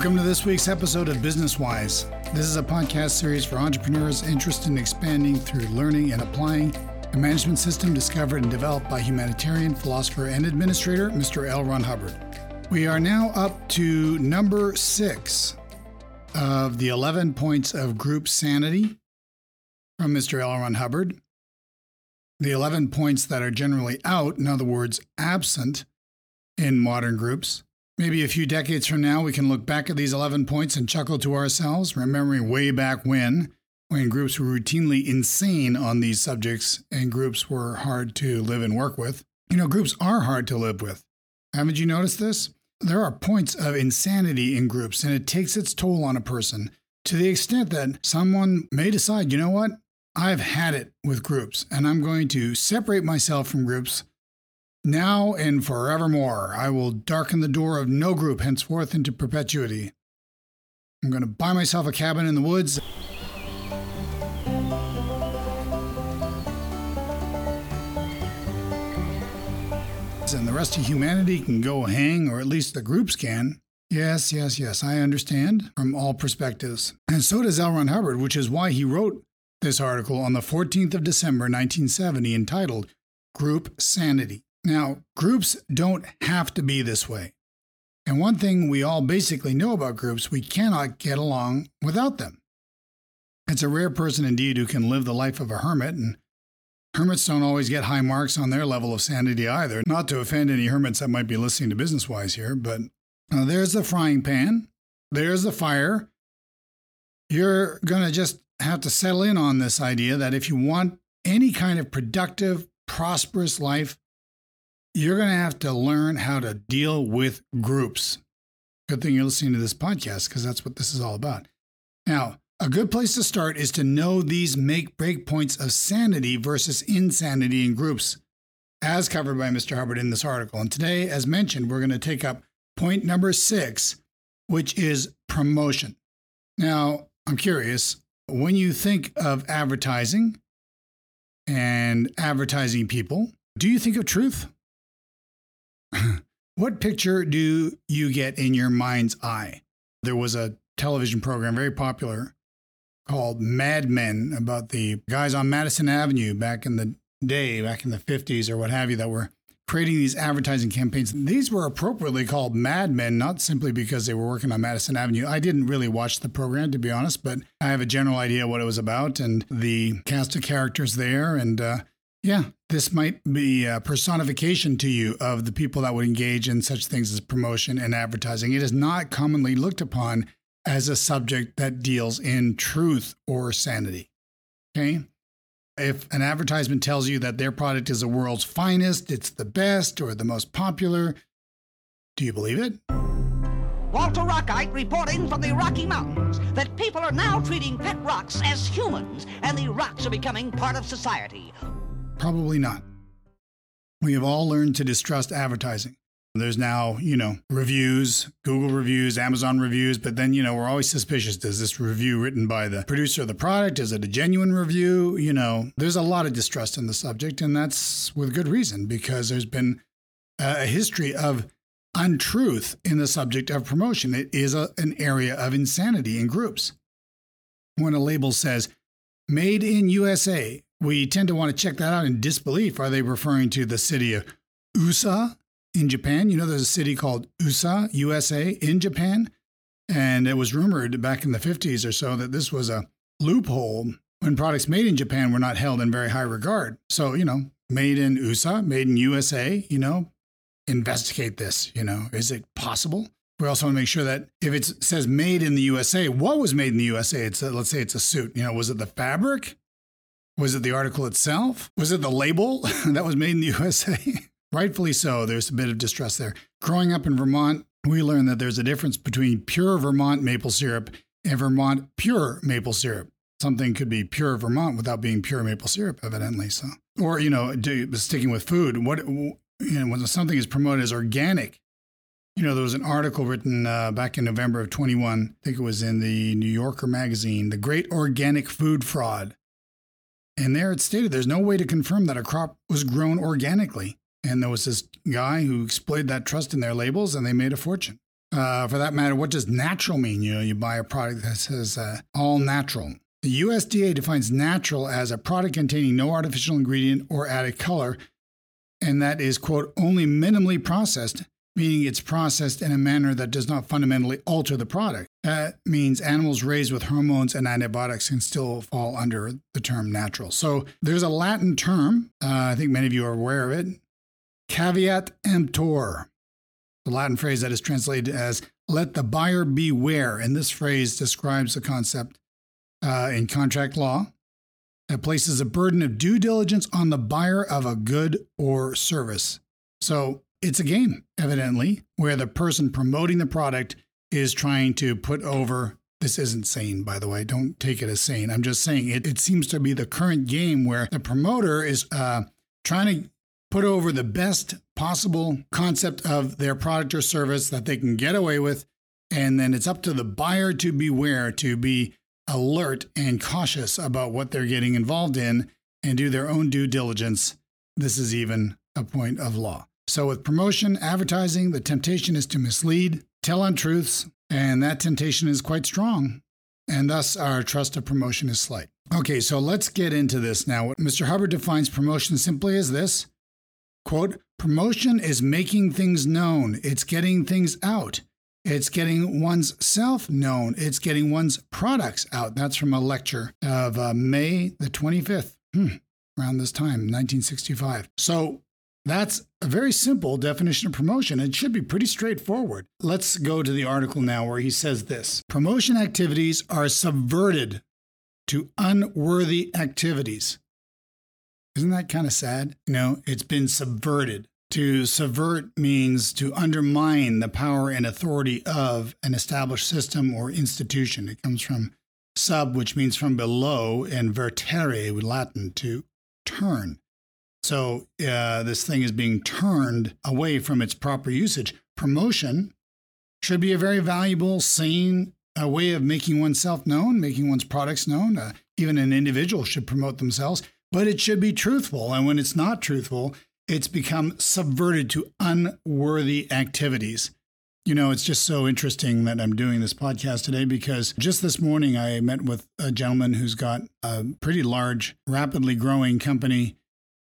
Welcome to this week's episode of Business Wise. This is a podcast series for entrepreneurs interested in expanding through learning and applying a management system discovered and developed by humanitarian, philosopher, and administrator Mr. L. Ron Hubbard. We are now up to number six of the 11 points of group sanity from Mr. L. Ron Hubbard. The 11 points that are generally out, in other words, absent in modern groups. Maybe a few decades from now, we can look back at these 11 points and chuckle to ourselves, remembering way back when, when groups were routinely insane on these subjects and groups were hard to live and work with. You know, groups are hard to live with. Haven't you noticed this? There are points of insanity in groups, and it takes its toll on a person to the extent that someone may decide, you know what? I've had it with groups, and I'm going to separate myself from groups now and forevermore. I will darken the door of no group henceforth into perpetuity. I'm going to buy myself a cabin in the woods. And the rest of humanity can go hang, or at least the groups can. Yes, yes, yes, I understand from all perspectives. And so does L. Ron Hubbard, which is why he wrote this article on the 14th of December, 1970, entitled Group Sanity. Now, groups don't have to be this way. And one thing we all basically know about groups, we cannot get along without them. It's a rare person indeed who can live the life of a hermit, and hermits don't always get high marks on their level of sanity either. Not to offend any hermits that might be listening to Business Wise here, but uh, there's the frying pan, there's the fire. You're going to just have to settle in on this idea that if you want any kind of productive, prosperous life, you're going to have to learn how to deal with groups. Good thing you're listening to this podcast because that's what this is all about. Now, a good place to start is to know these make break points of sanity versus insanity in groups, as covered by Mr. Hubbard in this article. And today, as mentioned, we're going to take up point number six, which is promotion. Now, I'm curious when you think of advertising and advertising people, do you think of truth? What picture do you get in your mind's eye? There was a television program very popular called Mad Men about the guys on Madison Avenue back in the day, back in the 50s or what have you, that were creating these advertising campaigns. These were appropriately called Mad Men, not simply because they were working on Madison Avenue. I didn't really watch the program, to be honest, but I have a general idea what it was about and the cast of characters there. And uh, yeah, this might be a personification to you of the people that would engage in such things as promotion and advertising. It is not commonly looked upon as a subject that deals in truth or sanity. Okay? If an advertisement tells you that their product is the world's finest, it's the best, or the most popular, do you believe it? Walter Rockite reporting from the Rocky Mountains that people are now treating pet rocks as humans and the rocks are becoming part of society. Probably not. We have all learned to distrust advertising. There's now, you know, reviews, Google reviews, Amazon reviews, but then, you know, we're always suspicious. Does this review written by the producer of the product? Is it a genuine review? You know, there's a lot of distrust in the subject, and that's with good reason because there's been a history of untruth in the subject of promotion. It is a, an area of insanity in groups. When a label says, made in USA, we tend to want to check that out in disbelief. Are they referring to the city of Usa in Japan? You know, there's a city called Usa, USA, in Japan. And it was rumored back in the 50s or so that this was a loophole when products made in Japan were not held in very high regard. So, you know, made in USA, made in USA, you know, investigate this. You know, is it possible? We also want to make sure that if it says made in the USA, what was made in the USA? It's a, let's say it's a suit. You know, was it the fabric? Was it the article itself? Was it the label that was made in the USA? Rightfully so, there's a bit of distrust there. Growing up in Vermont, we learned that there's a difference between pure Vermont maple syrup and Vermont pure maple syrup. Something could be pure Vermont without being pure maple syrup, evidently. So, or you know, do, sticking with food, what you know, when something is promoted as organic, you know, there was an article written uh, back in November of 21. I think it was in the New Yorker magazine, "The Great Organic Food Fraud." And there it stated there's no way to confirm that a crop was grown organically. And there was this guy who exploited that trust in their labels and they made a fortune. Uh, for that matter, what does natural mean? You know, you buy a product that says uh, all natural. The USDA defines natural as a product containing no artificial ingredient or added color, and that is, quote, only minimally processed, meaning it's processed in a manner that does not fundamentally alter the product. That means animals raised with hormones and antibiotics can still fall under the term natural. So there's a Latin term, uh, I think many of you are aware of it, caveat emptor, the Latin phrase that is translated as let the buyer beware. And this phrase describes the concept uh, in contract law that places a burden of due diligence on the buyer of a good or service. So it's a game, evidently, where the person promoting the product is trying to put over. This isn't sane, by the way. Don't take it as sane. I'm just saying it, it seems to be the current game where the promoter is uh, trying to put over the best possible concept of their product or service that they can get away with. And then it's up to the buyer to beware, to be alert and cautious about what they're getting involved in and do their own due diligence. This is even a point of law. So, with promotion, advertising, the temptation is to mislead, tell untruths, and that temptation is quite strong. And thus, our trust of promotion is slight. Okay, so let's get into this now. What Mr. Hubbard defines promotion simply as this quote, promotion is making things known, it's getting things out. It's getting one's self known. It's getting one's products out. That's from a lecture of uh, May the 25th, hmm, around this time, 1965. So that's a very simple definition of promotion. It should be pretty straightforward. Let's go to the article now where he says this Promotion activities are subverted to unworthy activities. Isn't that kind of sad? You know, it's been subverted. To subvert means to undermine the power and authority of an established system or institution. It comes from sub, which means from below, and vertere, Latin, to turn. So uh, this thing is being turned away from its proper usage. Promotion should be a very valuable, sane a way of making oneself known, making one's products known. Uh, even an individual should promote themselves, but it should be truthful. And when it's not truthful, it's become subverted to unworthy activities. You know, it's just so interesting that I'm doing this podcast today because just this morning I met with a gentleman who's got a pretty large, rapidly growing company.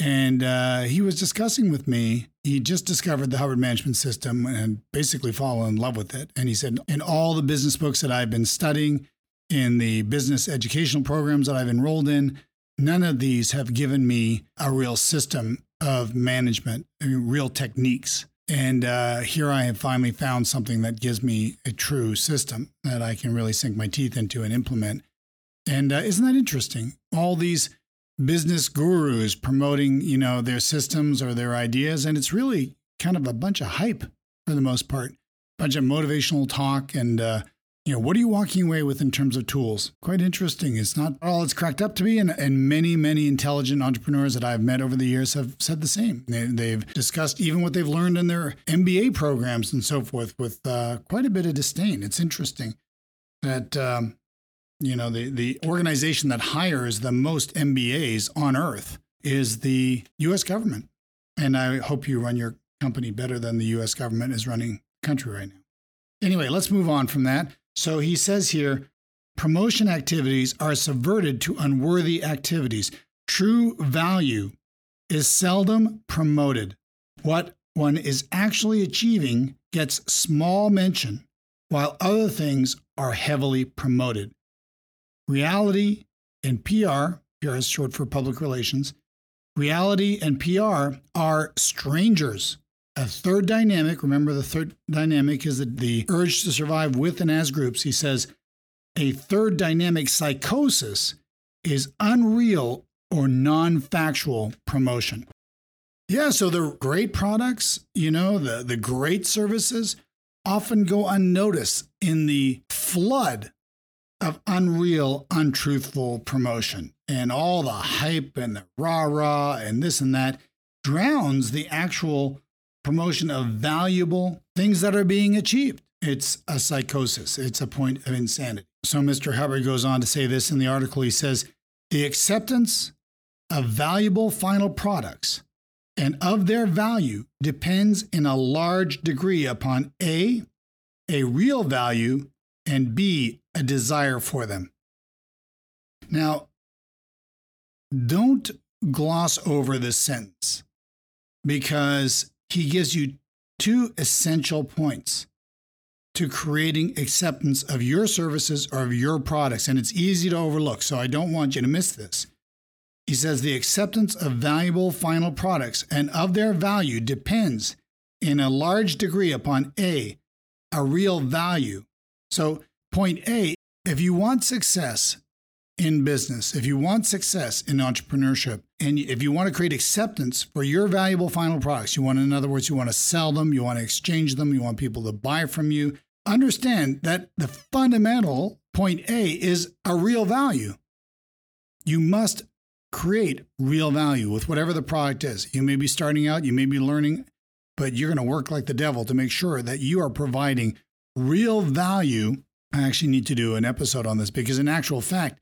And uh, he was discussing with me, he just discovered the Hubbard Management System and basically fallen in love with it. And he said, in all the business books that I've been studying, in the business educational programs that I've enrolled in, none of these have given me a real system of management, I mean, real techniques. And uh, here I have finally found something that gives me a true system that I can really sink my teeth into and implement. And uh, isn't that interesting? All these business gurus promoting, you know, their systems or their ideas, and it's really kind of a bunch of hype for the most part, a bunch of motivational talk and uh, you know, what are you walking away with in terms of tools? Quite interesting. It's not all it's cracked up to be. And, and many, many intelligent entrepreneurs that I've met over the years have said the same. They, have discussed even what they've learned in their MBA programs and so forth with uh, quite a bit of disdain. It's interesting that, um, you know, the, the organization that hires the most MBAs on earth is the US government. And I hope you run your company better than the US government is running the country right now. Anyway, let's move on from that. So he says here promotion activities are subverted to unworthy activities. True value is seldom promoted. What one is actually achieving gets small mention, while other things are heavily promoted. Reality and PR, PR is short for public relations, reality and PR are strangers a third dynamic, remember the third dynamic is the, the urge to survive with and as groups. He says a third dynamic psychosis is unreal or non factual promotion. Yeah, so the great products, you know, the, the great services often go unnoticed in the flood of unreal, untruthful promotion. And all the hype and the rah rah and this and that drowns the actual promotion of valuable things that are being achieved. It's a psychosis, it's a point of insanity. So, Mr. Hubbard goes on to say this in the article. He says, The acceptance of valuable final products and of their value depends in a large degree upon A, a real value, and B, a desire for them. Now, don't gloss over this sentence because he gives you two essential points to creating acceptance of your services or of your products. And it's easy to overlook, so I don't want you to miss this. He says the acceptance of valuable final products and of their value depends in a large degree upon A, a real value. So, point A, if you want success in business, if you want success in entrepreneurship, and if you want to create acceptance for your valuable final products, you want, in other words, you want to sell them, you want to exchange them, you want people to buy from you, understand that the fundamental point A is a real value. You must create real value with whatever the product is. You may be starting out, you may be learning, but you're going to work like the devil to make sure that you are providing real value. I actually need to do an episode on this because, in actual fact,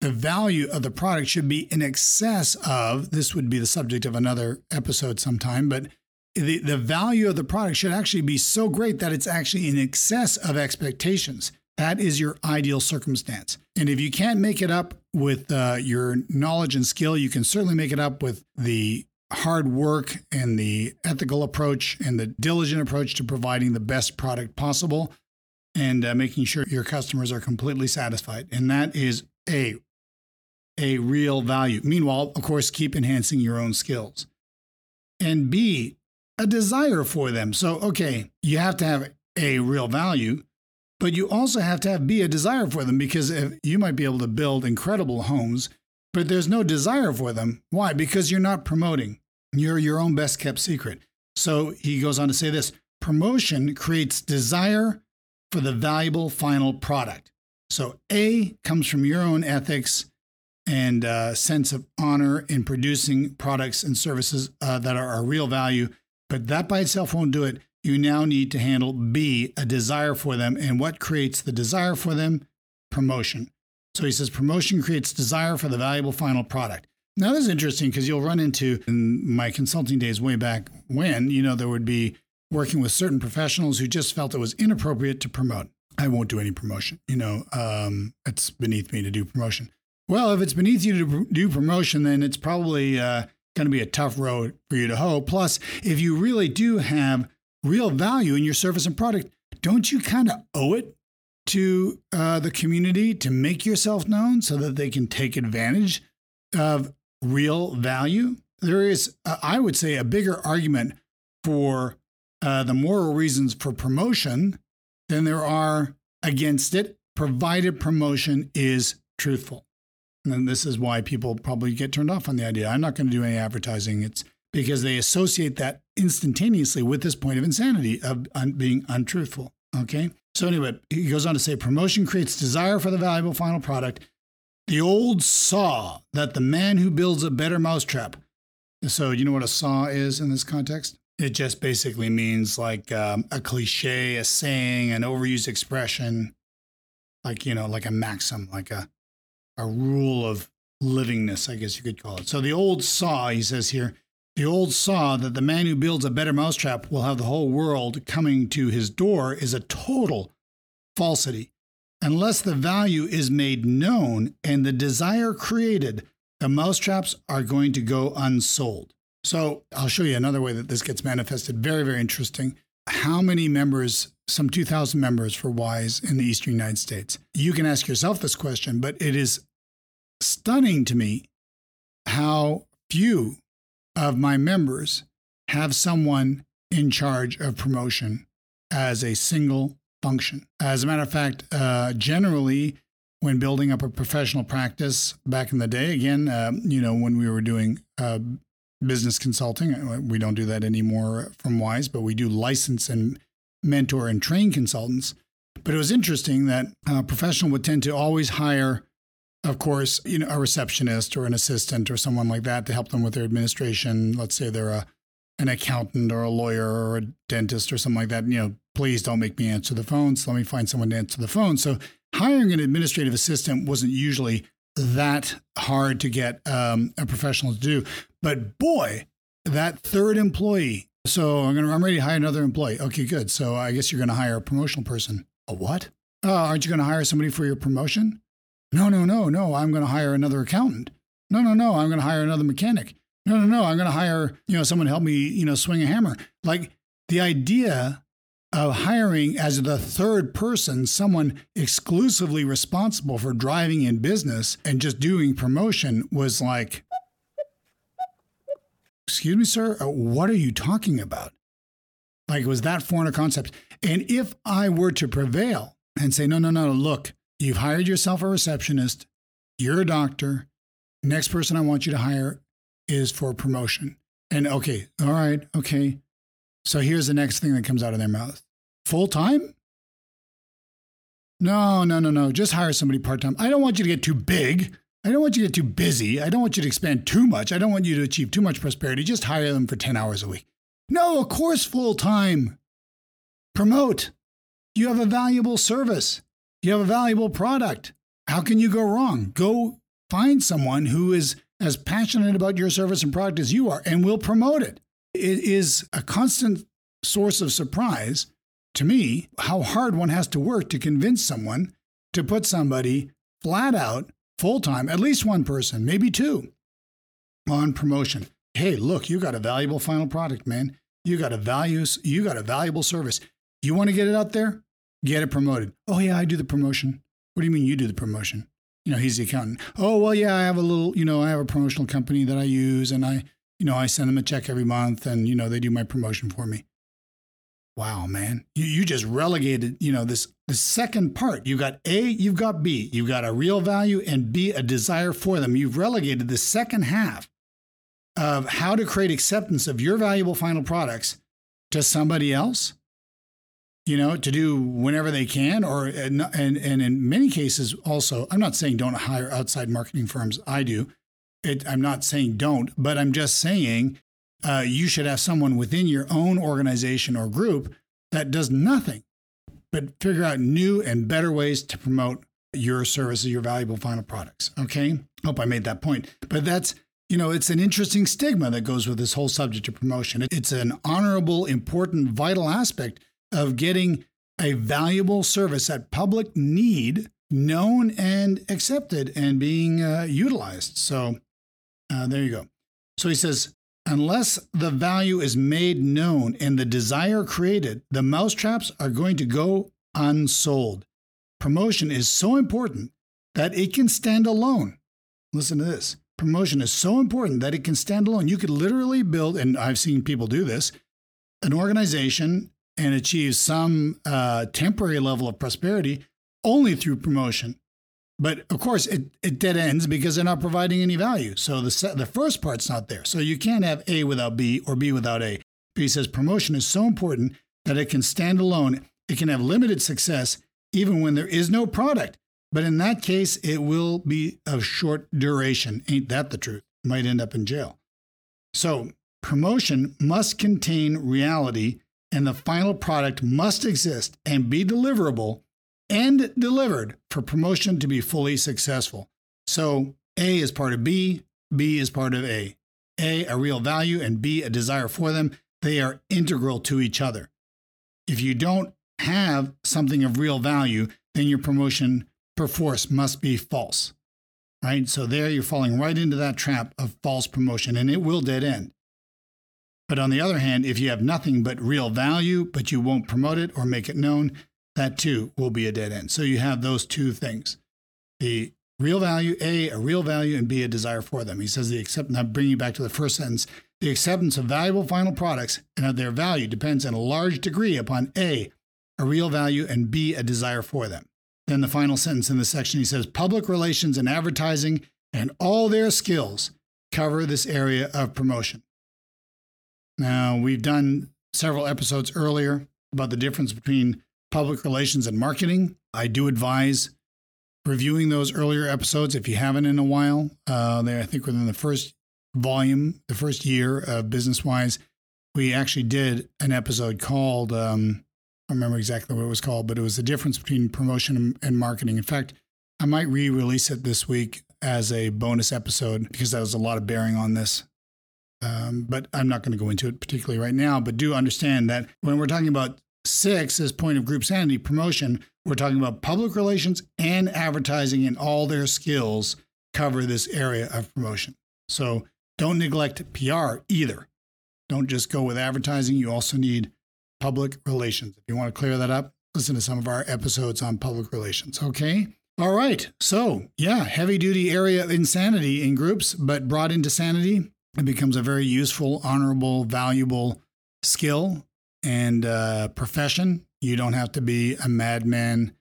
the value of the product should be in excess of this would be the subject of another episode sometime, but the, the value of the product should actually be so great that it's actually in excess of expectations. That is your ideal circumstance. And if you can't make it up with uh, your knowledge and skill, you can certainly make it up with the hard work and the ethical approach and the diligent approach to providing the best product possible and uh, making sure your customers are completely satisfied. And that is a a real value. Meanwhile, of course, keep enhancing your own skills. And B, a desire for them. So, okay, you have to have a real value, but you also have to have B, a desire for them because if you might be able to build incredible homes, but there's no desire for them. Why? Because you're not promoting. You're your own best kept secret. So he goes on to say this promotion creates desire for the valuable final product. So A comes from your own ethics and uh, sense of honor in producing products and services uh, that are a real value. But that by itself won't do it you now need to handle B, a desire for them. And what creates the desire for them? Promotion. So he says promotion creates desire for the valuable final product. Now, this is interesting because you'll run into in my consulting days way back when, you know, there would be working with certain professionals who just felt it was inappropriate to promote. I won't do any promotion. You know, um, it's beneath me to do promotion. Well, if it's beneath you to do promotion, then it's probably uh, going to be a tough road for you to hoe. Plus, if you really do have real value in your service and product, don't you kind of owe it to uh, the community to make yourself known so that they can take advantage of real value? There is, uh, I would say, a bigger argument for uh, the moral reasons for promotion than there are against it, provided promotion is truthful. And this is why people probably get turned off on the idea. I'm not going to do any advertising. It's because they associate that instantaneously with this point of insanity of un- being untruthful. Okay. So, anyway, he goes on to say promotion creates desire for the valuable final product. The old saw that the man who builds a better mousetrap. So, you know what a saw is in this context? It just basically means like um, a cliche, a saying, an overused expression, like, you know, like a maxim, like a, a rule of livingness, I guess you could call it. So, the old saw, he says here, the old saw that the man who builds a better mousetrap will have the whole world coming to his door is a total falsity. Unless the value is made known and the desire created, the mousetraps are going to go unsold. So I'll show you another way that this gets manifested. Very, very interesting. How many members, some 2,000 members for WISE in the Eastern United States? You can ask yourself this question, but it is stunning to me how few of my members have someone in charge of promotion as a single function. As a matter of fact, uh, generally, when building up a professional practice back in the day, again, uh, you know, when we were doing uh, business consulting, uh, we don't do that anymore from Wise, but we do license and mentor and train consultants. But it was interesting that a professional would tend to always hire of course, you know, a receptionist or an assistant or someone like that to help them with their administration. Let's say they're a an accountant or a lawyer or a dentist or something like that. You know, please don't make me answer the phone. So let me find someone to answer the phone. So hiring an administrative assistant wasn't usually that hard to get um, a professional to do. But boy, that third employee So I'm gonna I'm ready to hire another employee. Okay, good. So I guess you're gonna hire a promotional person. A what? Oh, aren't you gonna hire somebody for your promotion? No, no, no, no. I'm gonna hire another accountant. No, no, no. I'm gonna hire another mechanic. No, no, no. I'm gonna hire, you know, someone to help me, you know, swing a hammer. Like the idea of hiring as the third person someone exclusively responsible for driving in business and just doing promotion was like excuse me, sir, uh, what are you talking about? Like, was that foreign a concept? And if I were to prevail and say, no, no, no, look, you've hired yourself a receptionist, you're a doctor, next person I want you to hire is for promotion. And okay, all right, okay. So here's the next thing that comes out of their mouth full time? No, no, no, no. Just hire somebody part time. I don't want you to get too big. I don't want you to get too busy. I don't want you to expand too much. I don't want you to achieve too much prosperity. Just hire them for 10 hours a week. No, of course, full time. Promote. You have a valuable service, you have a valuable product. How can you go wrong? Go find someone who is as passionate about your service and product as you are and will promote it. It is a constant source of surprise to me how hard one has to work to convince someone to put somebody flat out full time, at least one person, maybe two, on promotion. Hey, look, you got a valuable final product, man. You got a values, you got a valuable service. You want to get it out there? Get it promoted. Oh yeah, I do the promotion. What do you mean you do the promotion? You know, he's the accountant. Oh well, yeah, I have a little, you know, I have a promotional company that I use, and I, you know, I send them a check every month, and you know, they do my promotion for me. Wow, man. You, you just relegated, you know, this the second part. You got A, you've got B. You've got a real value and B, a desire for them. You've relegated the second half of how to create acceptance of your valuable final products to somebody else, you know, to do whenever they can, or and, and, and in many cases also, I'm not saying don't hire outside marketing firms. I do. It, I'm not saying don't, but I'm just saying uh, you should have someone within your own organization or group that does nothing but figure out new and better ways to promote your services, your valuable final products. Okay. Hope I made that point. But that's, you know, it's an interesting stigma that goes with this whole subject of promotion. It's an honorable, important, vital aspect of getting a valuable service that public need known and accepted and being uh, utilized. So uh, there you go. So he says, Unless the value is made known and the desire created, the mousetraps are going to go unsold. Promotion is so important that it can stand alone. Listen to this. Promotion is so important that it can stand alone. You could literally build, and I've seen people do this, an organization and achieve some uh, temporary level of prosperity only through promotion. But of course, it, it dead ends because they're not providing any value. So the, the first part's not there. So you can't have A without B or B without A. He says promotion is so important that it can stand alone. It can have limited success even when there is no product. But in that case, it will be of short duration. Ain't that the truth? Might end up in jail. So promotion must contain reality, and the final product must exist and be deliverable and delivered for promotion to be fully successful. So A is part of B, B is part of A. A, a real value, and B, a desire for them. They are integral to each other. If you don't have something of real value, then your promotion perforce must be false. Right? So there you're falling right into that trap of false promotion and it will dead end. But on the other hand, if you have nothing but real value, but you won't promote it or make it known, that too will be a dead end. So you have those two things the real value, A, a real value, and B, a desire for them. He says the accept, now bringing you back to the first sentence, the acceptance of valuable final products and of their value depends in a large degree upon A, a real value, and B, a desire for them. Then the final sentence in the section, he says public relations and advertising and all their skills cover this area of promotion. Now, we've done several episodes earlier about the difference between public relations and marketing. I do advise reviewing those earlier episodes if you haven't in a while. Uh, I think, within the first volume, the first year of Business Wise, we actually did an episode called, um, I remember exactly what it was called, but it was the difference between promotion and marketing. In fact, I might re release it this week as a bonus episode because that was a lot of bearing on this. Um, but I'm not going to go into it particularly right now. But do understand that when we're talking about six is point of group sanity promotion, we're talking about public relations and advertising and all their skills cover this area of promotion. So don't neglect PR either. Don't just go with advertising. You also need public relations. If you want to clear that up, listen to some of our episodes on public relations. Okay. All right. So, yeah, heavy duty area of insanity in groups, but brought into sanity, it becomes a very useful, honorable, valuable skill and uh, profession. You don't have to be a madman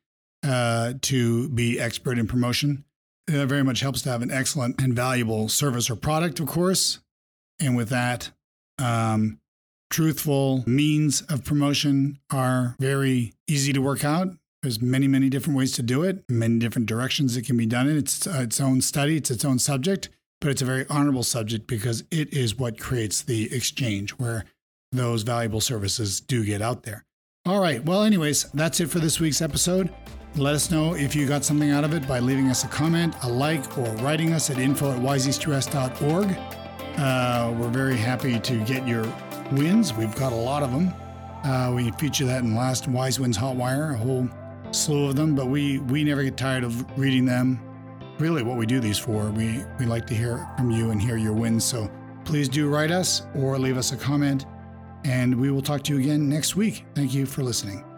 uh, to be expert in promotion. It very much helps to have an excellent and valuable service or product, of course. And with that, um, truthful means of promotion are very easy to work out. There's many, many different ways to do it, many different directions it can be done in. It's uh, its own study, it's its own subject, but it's a very honorable subject because it is what creates the exchange where those valuable services do get out there. All right. Well, anyways, that's it for this week's episode. Let us know if you got something out of it by leaving us a comment, a like, or writing us at info at wiseeastrest.org. Uh, we're very happy to get your wins. We've got a lot of them. Uh, we feature that in last Wise Wins Hotwire, a whole slew of them, but we, we never get tired of reading them. Really, what we do these for, we, we like to hear from you and hear your wins. So please do write us or leave us a comment and we will talk to you again next week. Thank you for listening.